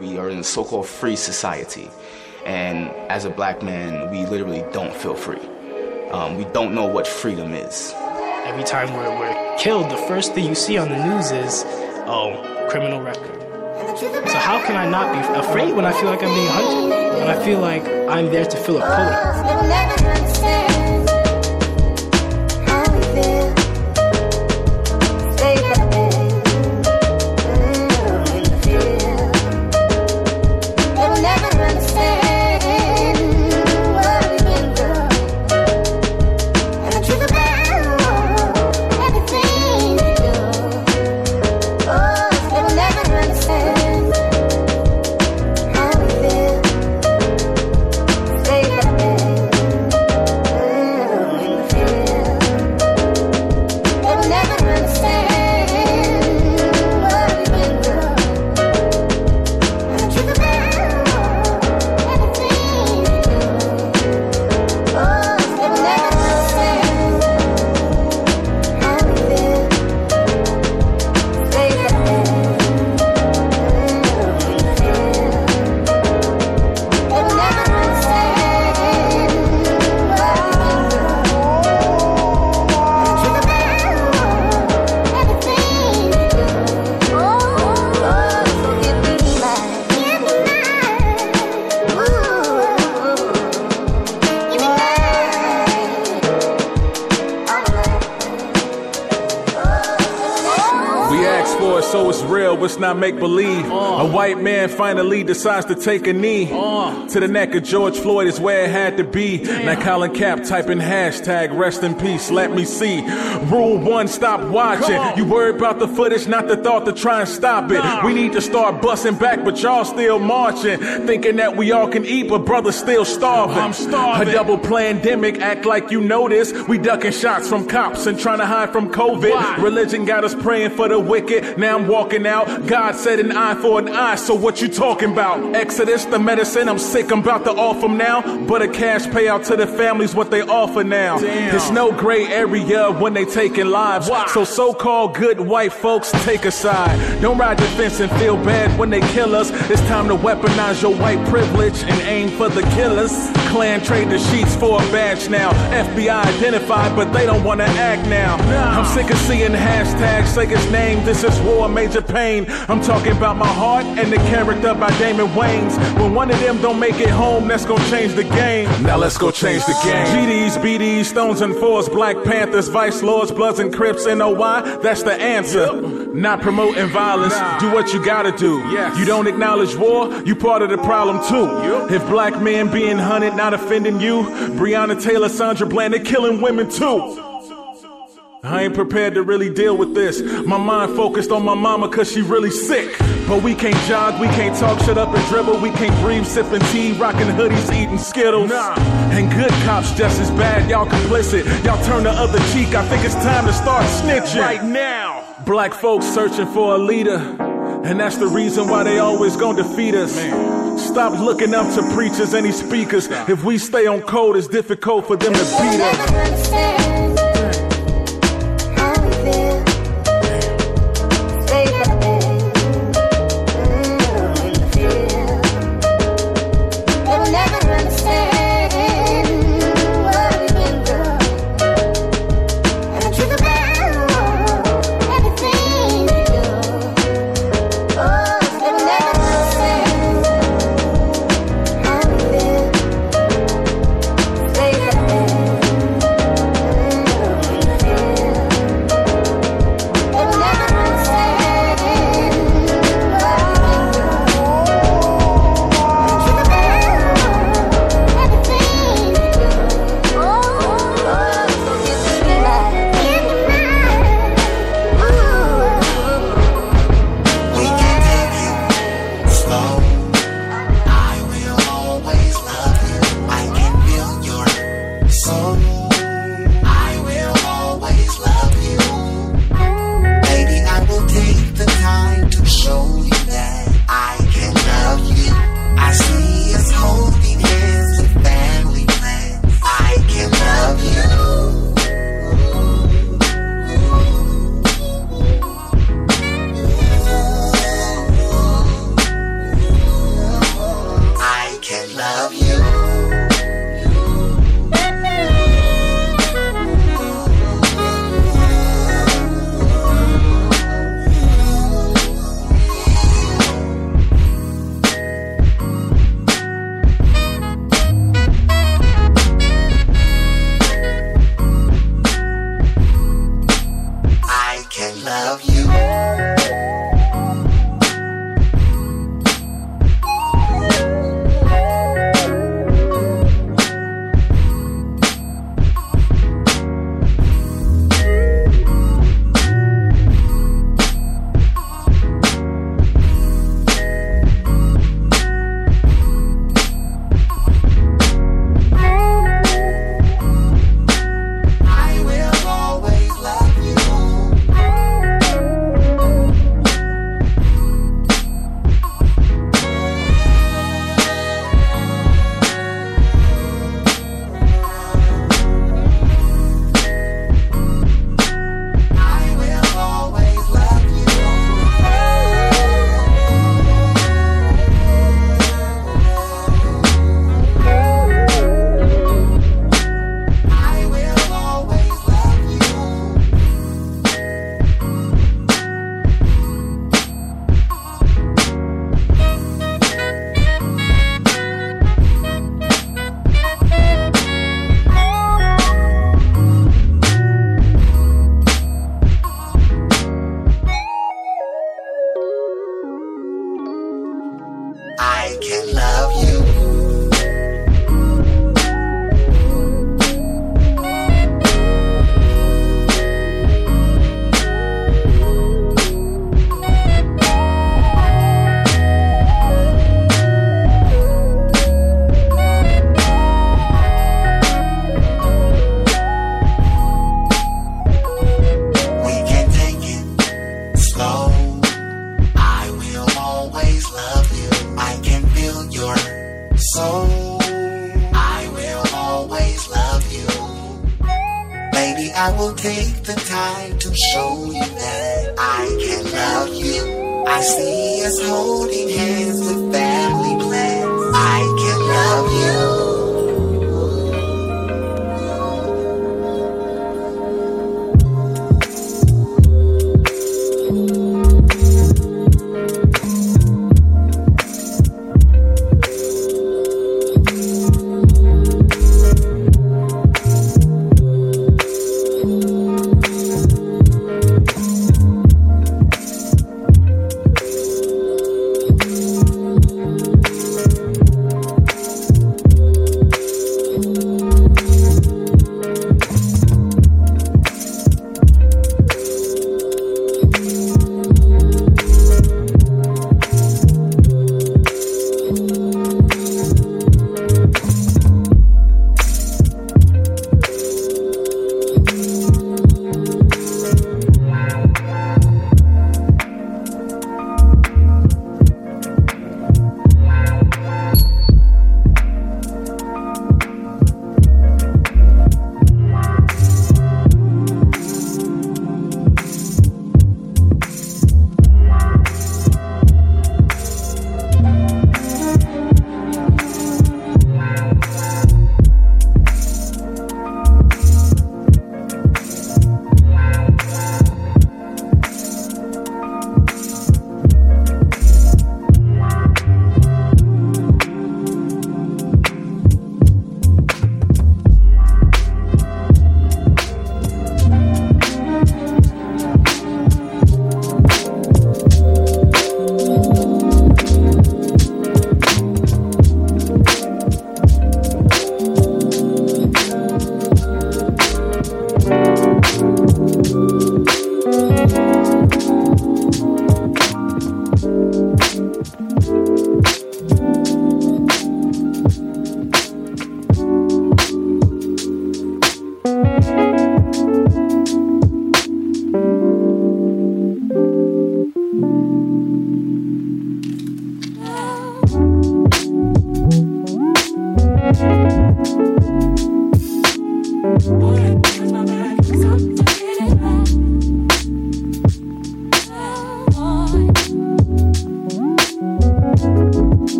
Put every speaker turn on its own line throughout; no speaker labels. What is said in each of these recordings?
We are in a so-called free society. And as a black man, we literally don't feel free. Um, we don't know what freedom is.
Every time we're, we're killed, the first thing you see on the news is, oh, criminal record. So how can I not be afraid when I feel like I'm being hunted? When I feel like I'm there to fill a quota?
Not make believe. Uh. A white man finally decides to take a knee. Uh. To the neck of George Floyd is where it had to be. Damn. Now Colin Kaep typing hashtag rest in peace. Let me see. Rule one, stop watching. You worry about the footage, not the thought to try and stop it. Nah. We need to start busting back, but y'all still marching. Thinking that we all can eat, but brothers still starving.
I'm starving.
A double pandemic, act like you know this. We ducking shots from cops and trying to hide from COVID. Why? Religion got us praying for the wicked. Now I'm walking out. God said an eye for an eye, so what you talking about? Exodus, the medicine, I'm sick, I'm about to offer now. But a cash payout to the families, what they offer now. Damn. It's no gray area when they taking lives. Wow. So so-called good white folks take a side. Don't ride the fence and feel bad when they kill us. It's time to weaponize your white privilege and aim for the killers. Klan trade the sheets for a badge now. FBI identified, but they don't wanna act now. Nah. I'm sick of seeing hashtags say his name. This is war, major pain. I'm talking about my heart and the character by Damon Wayans. When one of them don't make it home, that's gonna change the game. Now let's go change the game. GDs, BDs, Stones and Fours, Black Panthers, Vice Lords, Bloods and Crips, NOI, oh, that's the answer. Not promoting violence, do what you gotta do. You don't acknowledge war, you part of the problem too. If black men being hunted, not offending you, Breonna Taylor, Sandra Bland, they're killing women too. I ain't prepared to really deal with this. My mind focused on my mama cause she really sick. But we can't jog, we can't talk, shut up and dribble. We can't breathe, sipping tea, rocking hoodies, eating Skittles. Nah. And good cops just as bad, y'all complicit. Y'all turn the other cheek, I think it's time to start snitching.
Right now.
Black folks searching for a leader. And that's the reason why they always gonna defeat us. Man. Stop looking up to preachers and these speakers. If we stay on code, it's difficult for them to beat us.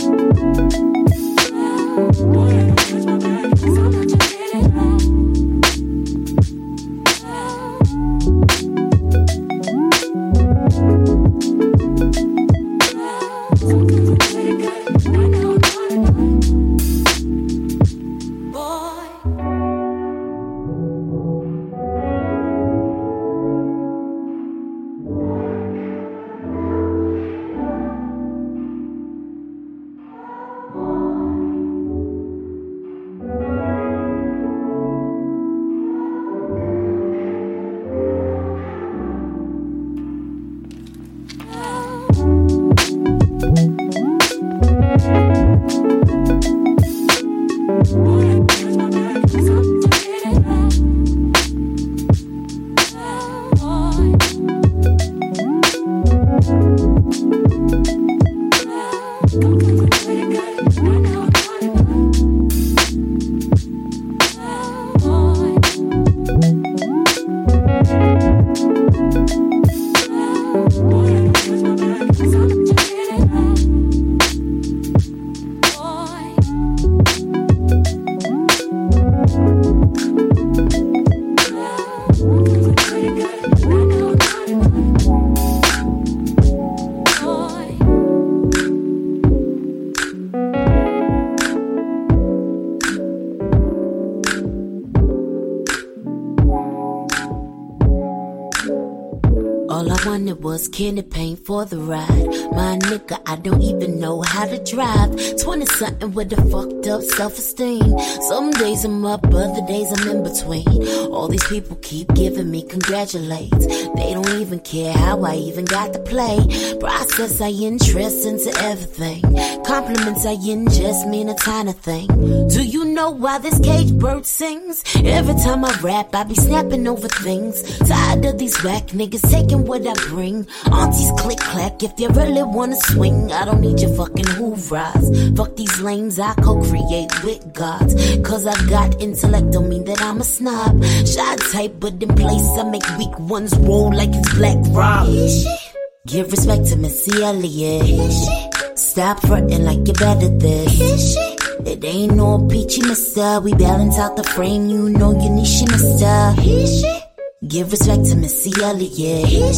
Thank. Candy paint for the ride. Drive. 20 something with a fucked up self esteem. Some days I'm up, other days I'm in between. All these people keep giving me congratulates. They don't even care how I even got to play. Process I interest into everything. Compliments I ingest mean a tiny thing. Do you know why this cage bird sings? Every time I rap, I be snapping over things. Tired of these whack niggas taking what I bring. Aunties click clack if they really wanna swing. I don't need your fucking hoovers. Fuck these lanes, I co-create with gods. Cause I got intellect, don't mean that I'm a snob. Shy type, but in place I make weak ones roll like it's Black Rob. Give respect to Missy Elliott. Stop frontin' like you're better than this. It ain't no peachy mister. We balance out the frame, you know you she mister. Give respect to Missy Elliott.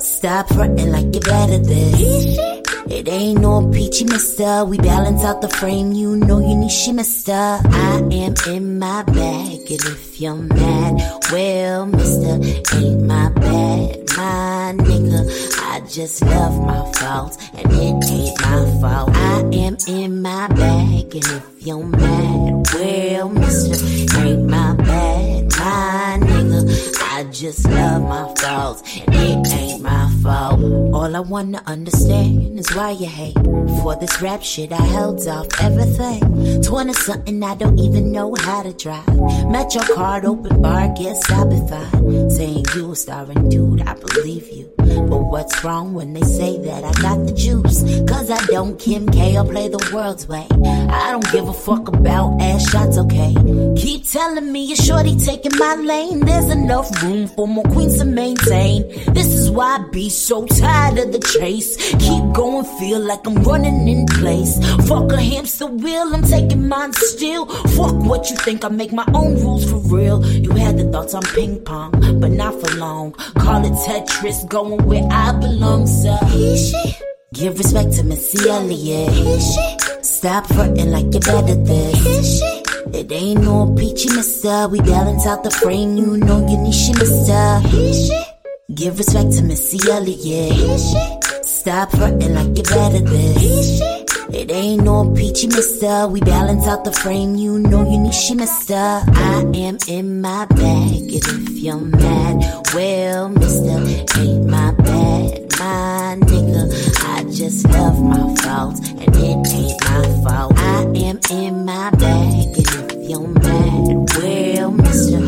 Stop frontin' like you're better than this. It ain't no peachy mister. We balance out the frame, you know you need she mister. I am in my bag, and if you're mad, well, mister, ain't my bad, my nigga. Just love my faults, and it ain't my fault. I am in my bag, and if you're mad, well, mister, ain't my bad, my nigga. I just love my faults, and it ain't my fault. All I wanna understand is why you hate. For this rap shit, I held off everything. 20 something, I don't even know how to drive. Met your card, open bar, guess I'll be fine. Saying you a starring dude, I believe you. But what's wrong when they say that I got the juice? Cause I don't Kim K or play the world's way. I don't give a fuck about ass shots, okay? Keep telling me you're shorty taking my lane. There's enough room for more queens to maintain. This is why I be so tired of the chase. Keep going, feel like I'm running in place. Fuck a hamster wheel, I'm taking mine still. Fuck what you think, I make my own rules for real. You had the thoughts on ping pong, but not for long. Call it Tetris, going where I belong, so. Give respect to Missy Elliott. Stop frontin' like you're better this. It ain't no peachy mister. We balance out the frame, you know you need she mister. Give respect to Missy Elliott. Stop frontin' like you're better this. It ain't no peachy mister. We balance out the frame, you know you need she mister. I am in my bag, and if you're mad, well, mister, ain't my bad, my nigga. I just love my faults, and it ain't my fault. I am in my bag, and if you're mad, well, mister,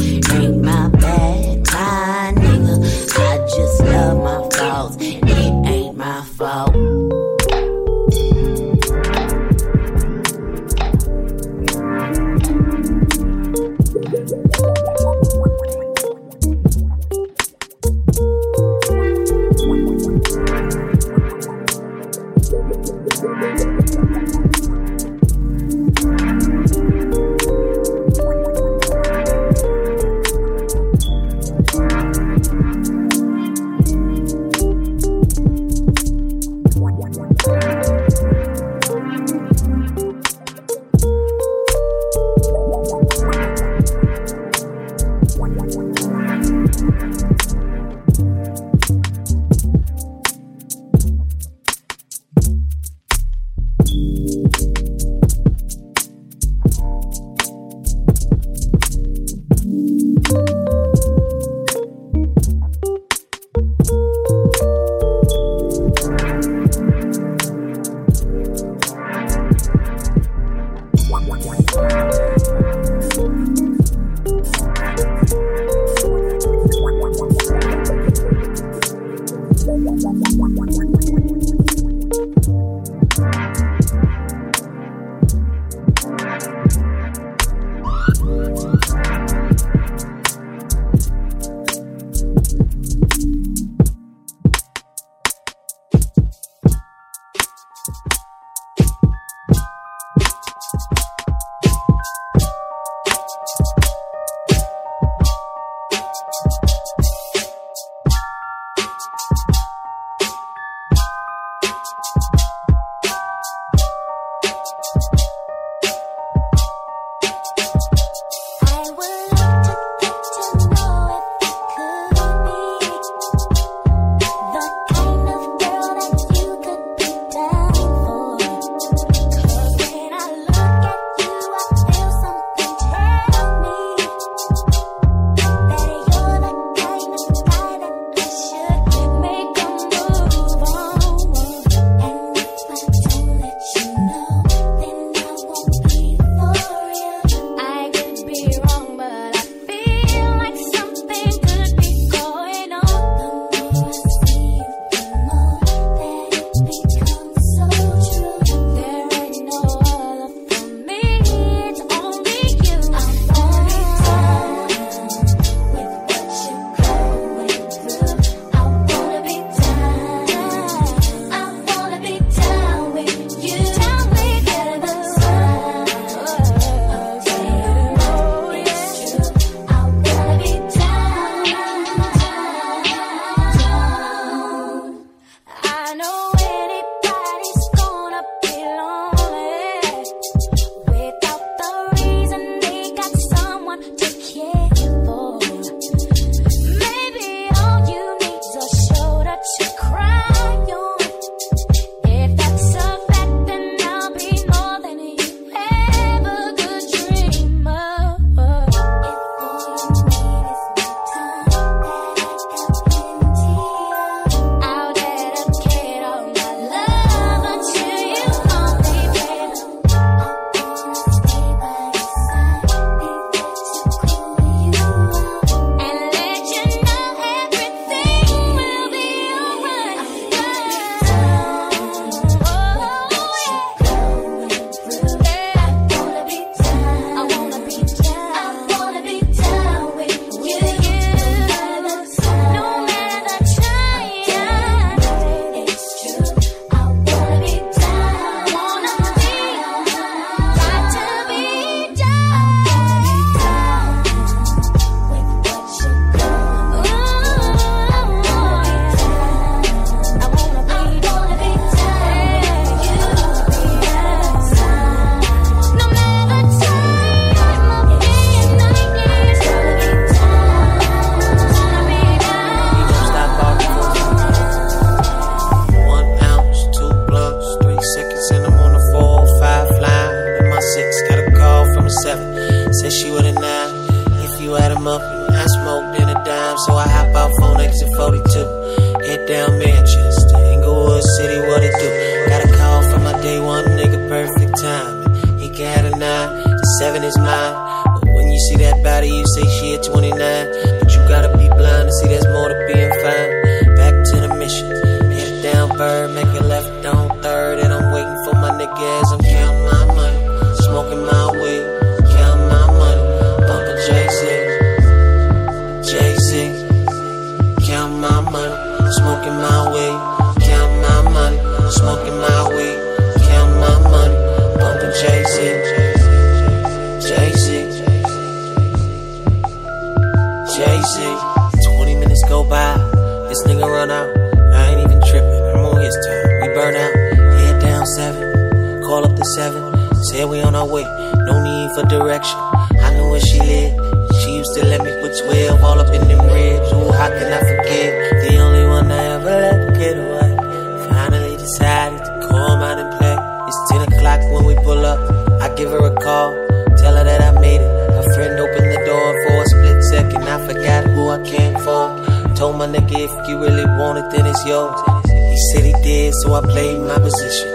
I
can't fold. Told my nigga if you really want it, then it's yours. He said he did, so I played my position.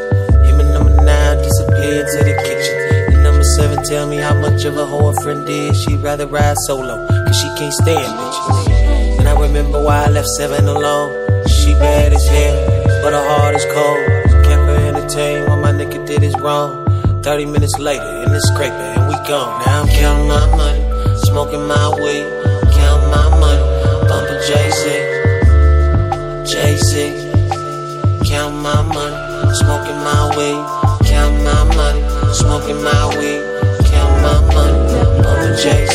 Him and number nine disappeared to the kitchen. And number seven tell me how much of a whore friend did. She'd rather ride solo, cause she can't stand bitches. And I remember why I left seven alone. She bad as hell, but her heart is cold. Kept her entertained while my nigga did his wrong. 30 minutes later, in the scraper, and we gone. Now I'm counting my money, smoking my weed. Jay-Z, count my money, smoking my weed, count my money, smoking my weed, count my money,
I'm a young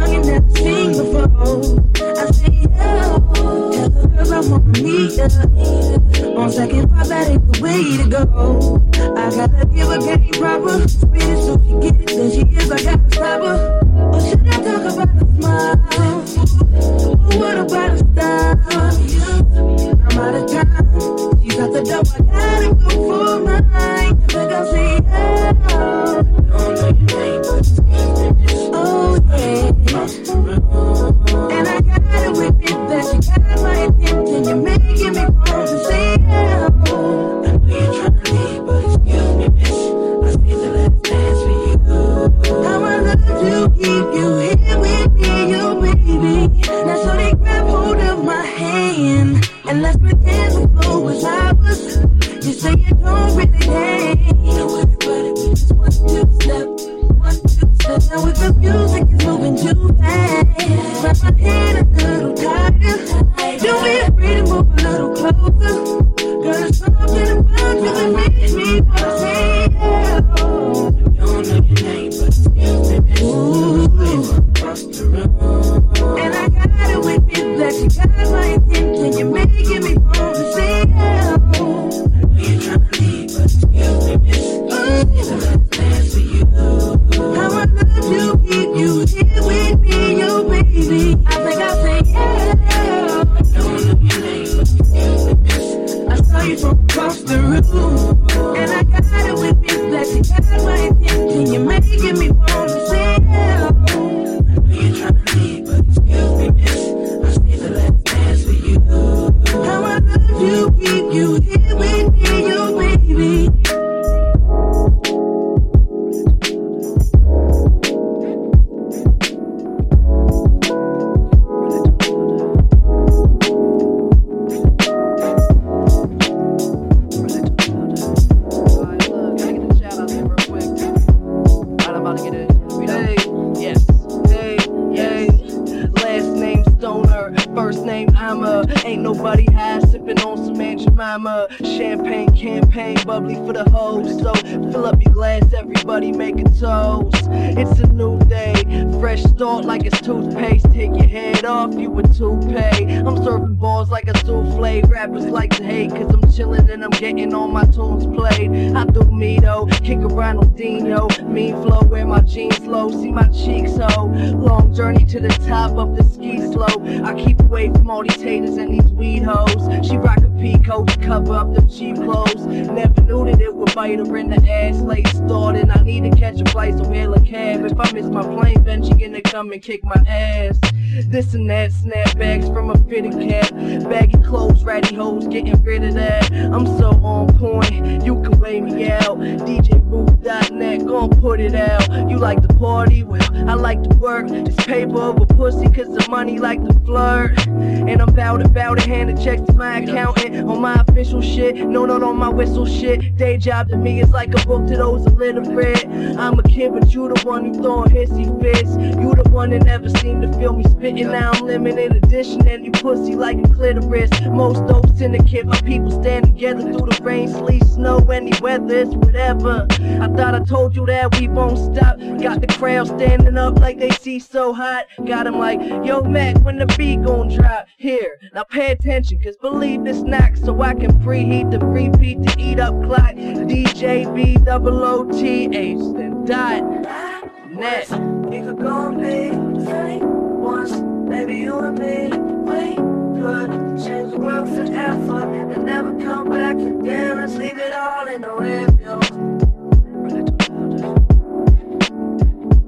and never seen before. Cause I wanna meet ya. On second thought, that ain't the way to go. I gotta give her game proper. Spin it so she get it, then she is. I gotta stop her. Or should I talk about a smile? Or what about a style? I'm out of time. She's out the door. I gotta go. music is moving too fast.
flow, where my jeans low, see my cheeks so long journey to the top of the ski slope. I keep away from all these haters and these weed hoes. She rock coat to cover up the cheap clothes. Never knew that it would bite her in the ass. Late started, I need to catch a flight, so hail a cab. If I miss my plane, then she gonna come and kick my ass. This and that, snapbacks from a fitted cap. Baggy clothes, ratty hoes, getting rid of that. I'm so on point, you can weigh me out. DJ DJBooth.net, gon' put it out. You like the party? Well, I like to work. It's paper over pussy, cause the money like to flirt. And I'm bout it, bout it, hand a check to my accountant. On my official shit, no, not on my whistle shit. Day job to me is like a book to those illiterate. I'm a kid, but you the one who throwing hissy fits. You the one that never seem to feel me spitting. Now I'm limited edition, and you pussy like a clitoris. Most dope syndicate, my people stand together through the rain, sleet, snow, any weather, it's whatever. I thought I told you that we won't stop. Got the crowd standing up like they see so hot. Got Got 'em like, yo, Mac, when the beat gon' drop? Here, now pay attention, cause believe this knock so I can preheat the repeat to eat up clock. DJ B double O T H, then dot net.
We could go and be same once, maybe you and me. We could change the world forever and never come back again. Let's leave it all in the review.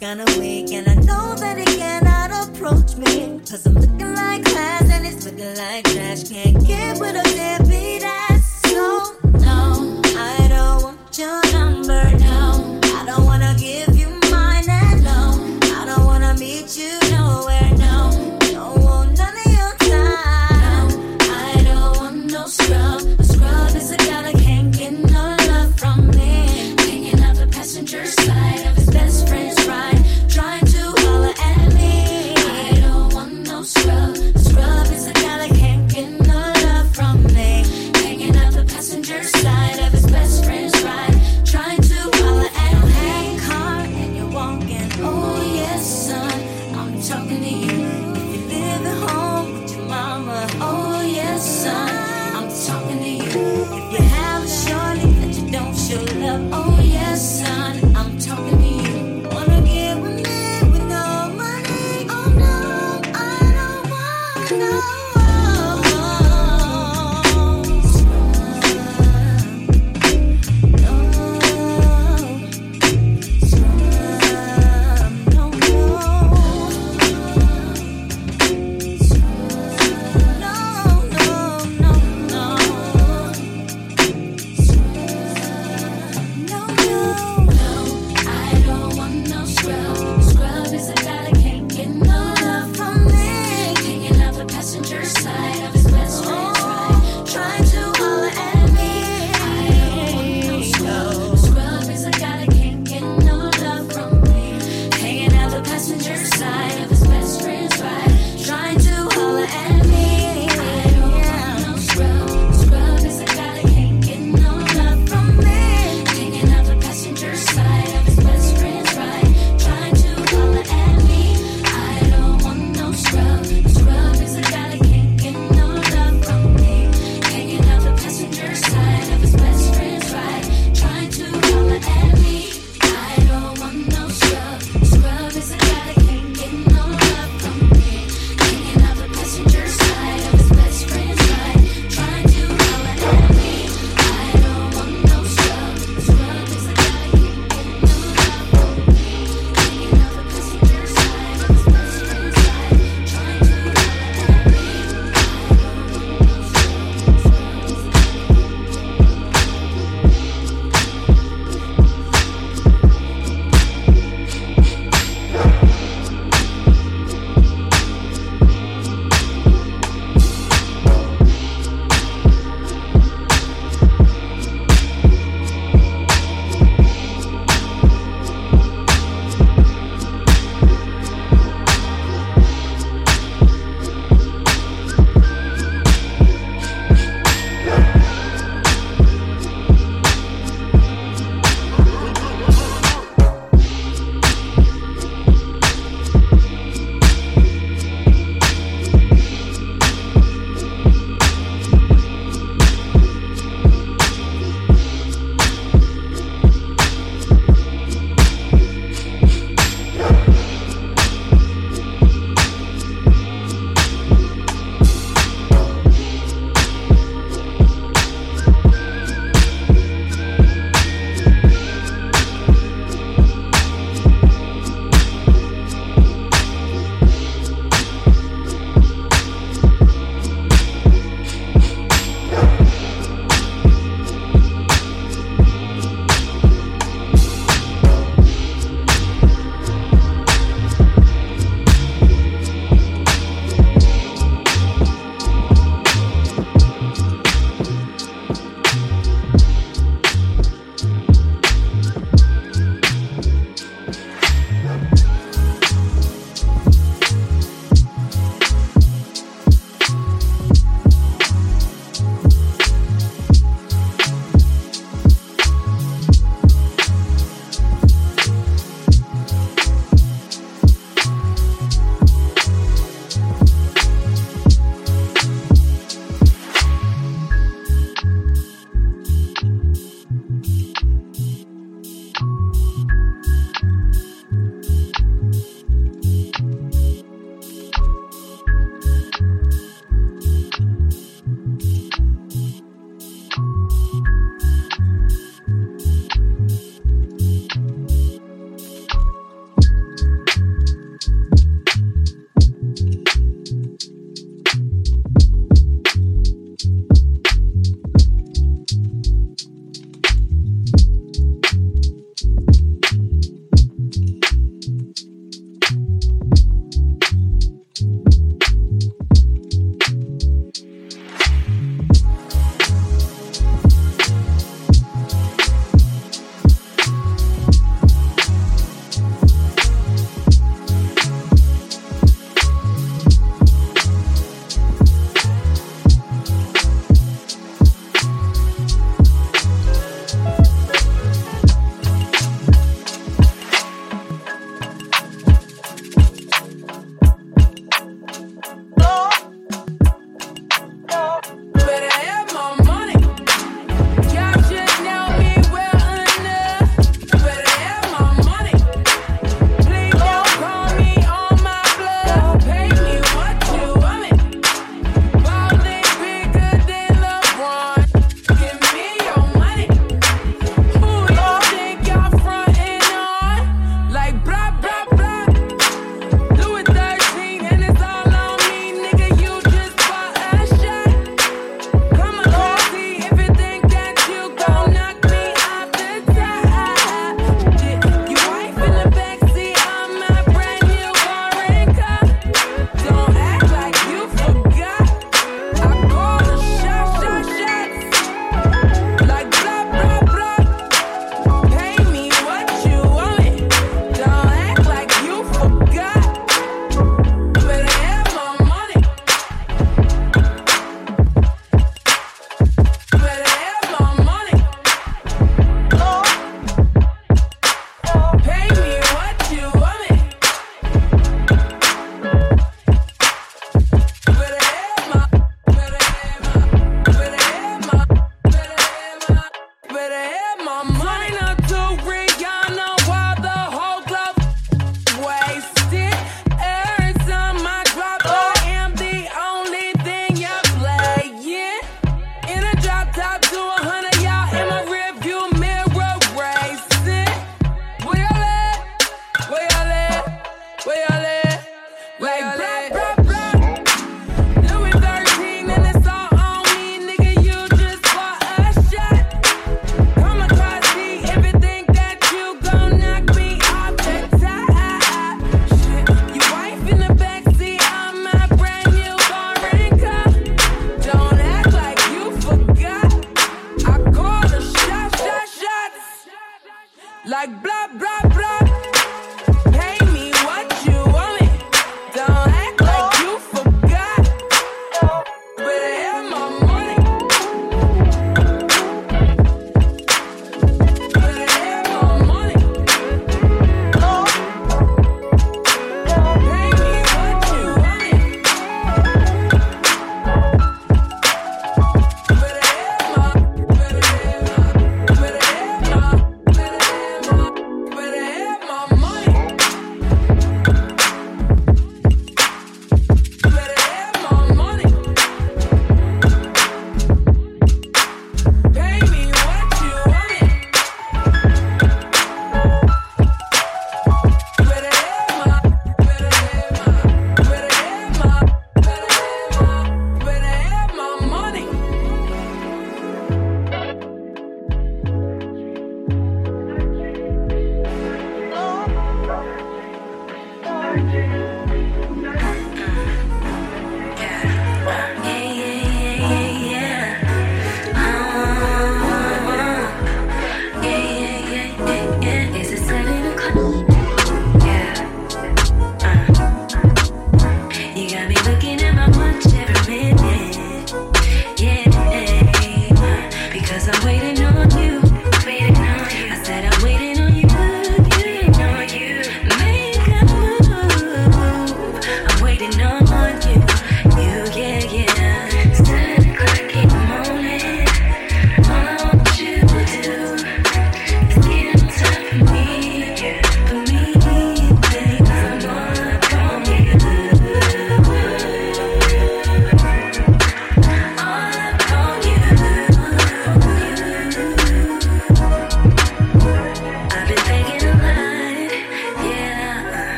kinda weak. And I know that he cannot approach me. Cause I'm looking like class and he's looking like trash. Can't get with a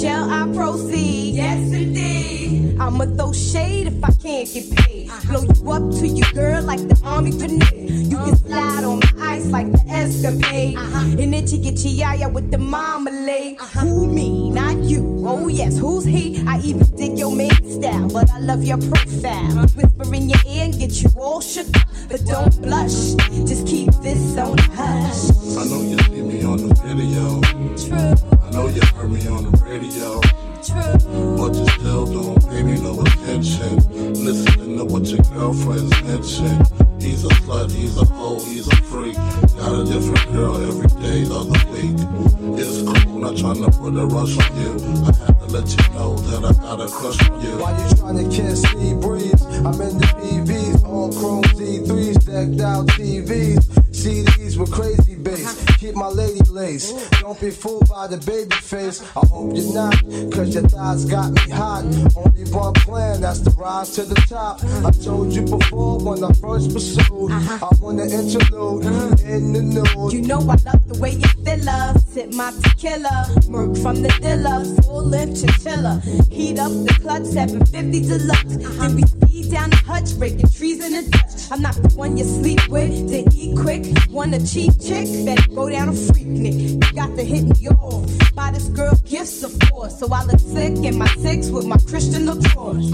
Shall I proceed? Yes, indeed. I'ma throw shade if I can't get paid. Uh-huh. Blow you up to your girl like the army grenade. You can uh-huh. slide on my ice like the escapade. Uh-huh. And then you get your yaya with the marmalade. Uh-huh. Who me, not you. Oh yes, who's he? I even dig your main style, but I love your profile. Uh-huh. Whisper in your ear and get you all shook up, but don't blush. Just keep this on hush.
I know you see me on the video.
True,
I know you heard me on the radio.
true.
But you still don't pay me no attention. Listening to what your girlfriends mention. He's a slut, he's a hoe, he's a freak. Got a different girl every day of the week. It's cool, not trying to put a rush on you. I have to let you know that I got a crush on you.
Why you trying to kiss me, breeze. I'm in the PVs, all chrome Z3s, decked out TVs, CDs with crazy bass. Keep my lady lace. Don't be fooled by the baby face. I hope you're not, cause your thighs got me hot. Only one plan, that's the rise to the top. I told you before when I first pursued. Uh-huh. I want to interlude in the nude.
You know I love the way you fill up. Sip my tequila, murk from the dealer, full length chinchilla. Heat up the clutch, 750 deluxe. Uh-huh. Then we speed down the Hutch, breaking trees in the Dutch. I'm not the one you sleep with, to eat quick. Want a cheap chick, better go down a Freaknik. You got to hit me off. Buy this girl gifts of course, so I look sick in my six with my Christian Diors.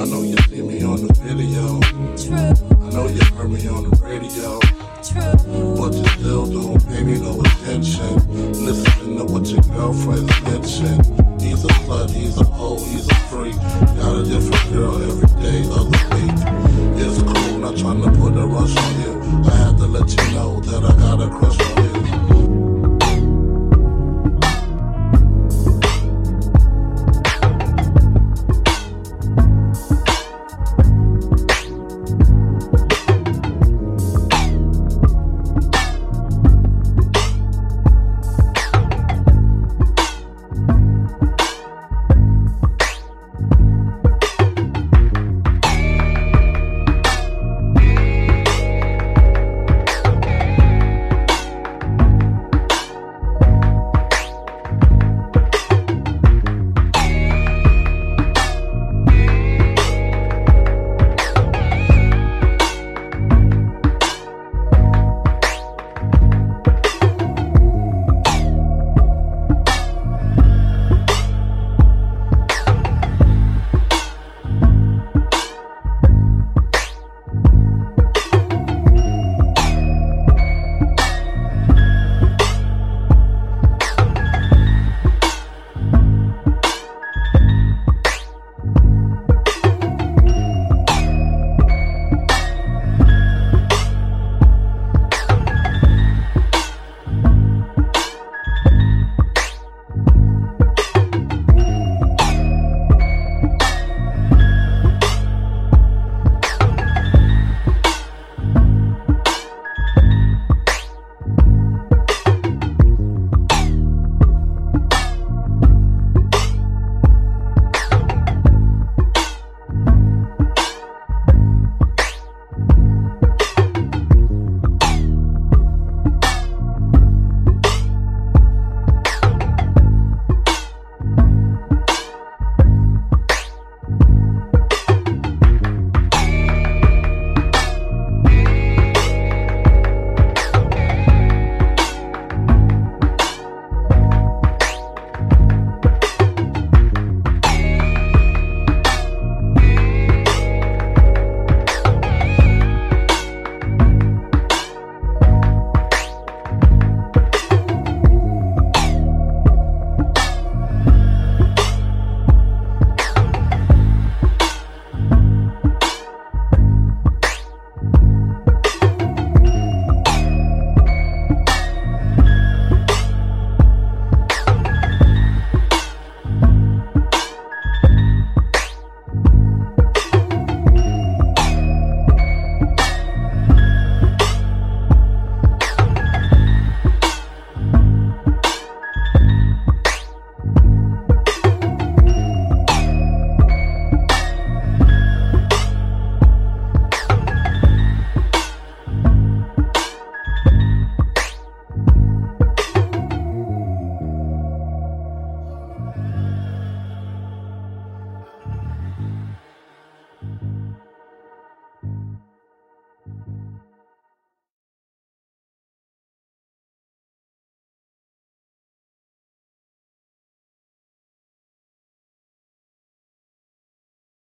I know you see me on the video.
True,
I know you heard me on the radio.
True.
What you hell don't pay me no attention. Listen to what your girlfriend's bitching. He's a slut, he's a hoe, he's a freak. Got a different girl every day.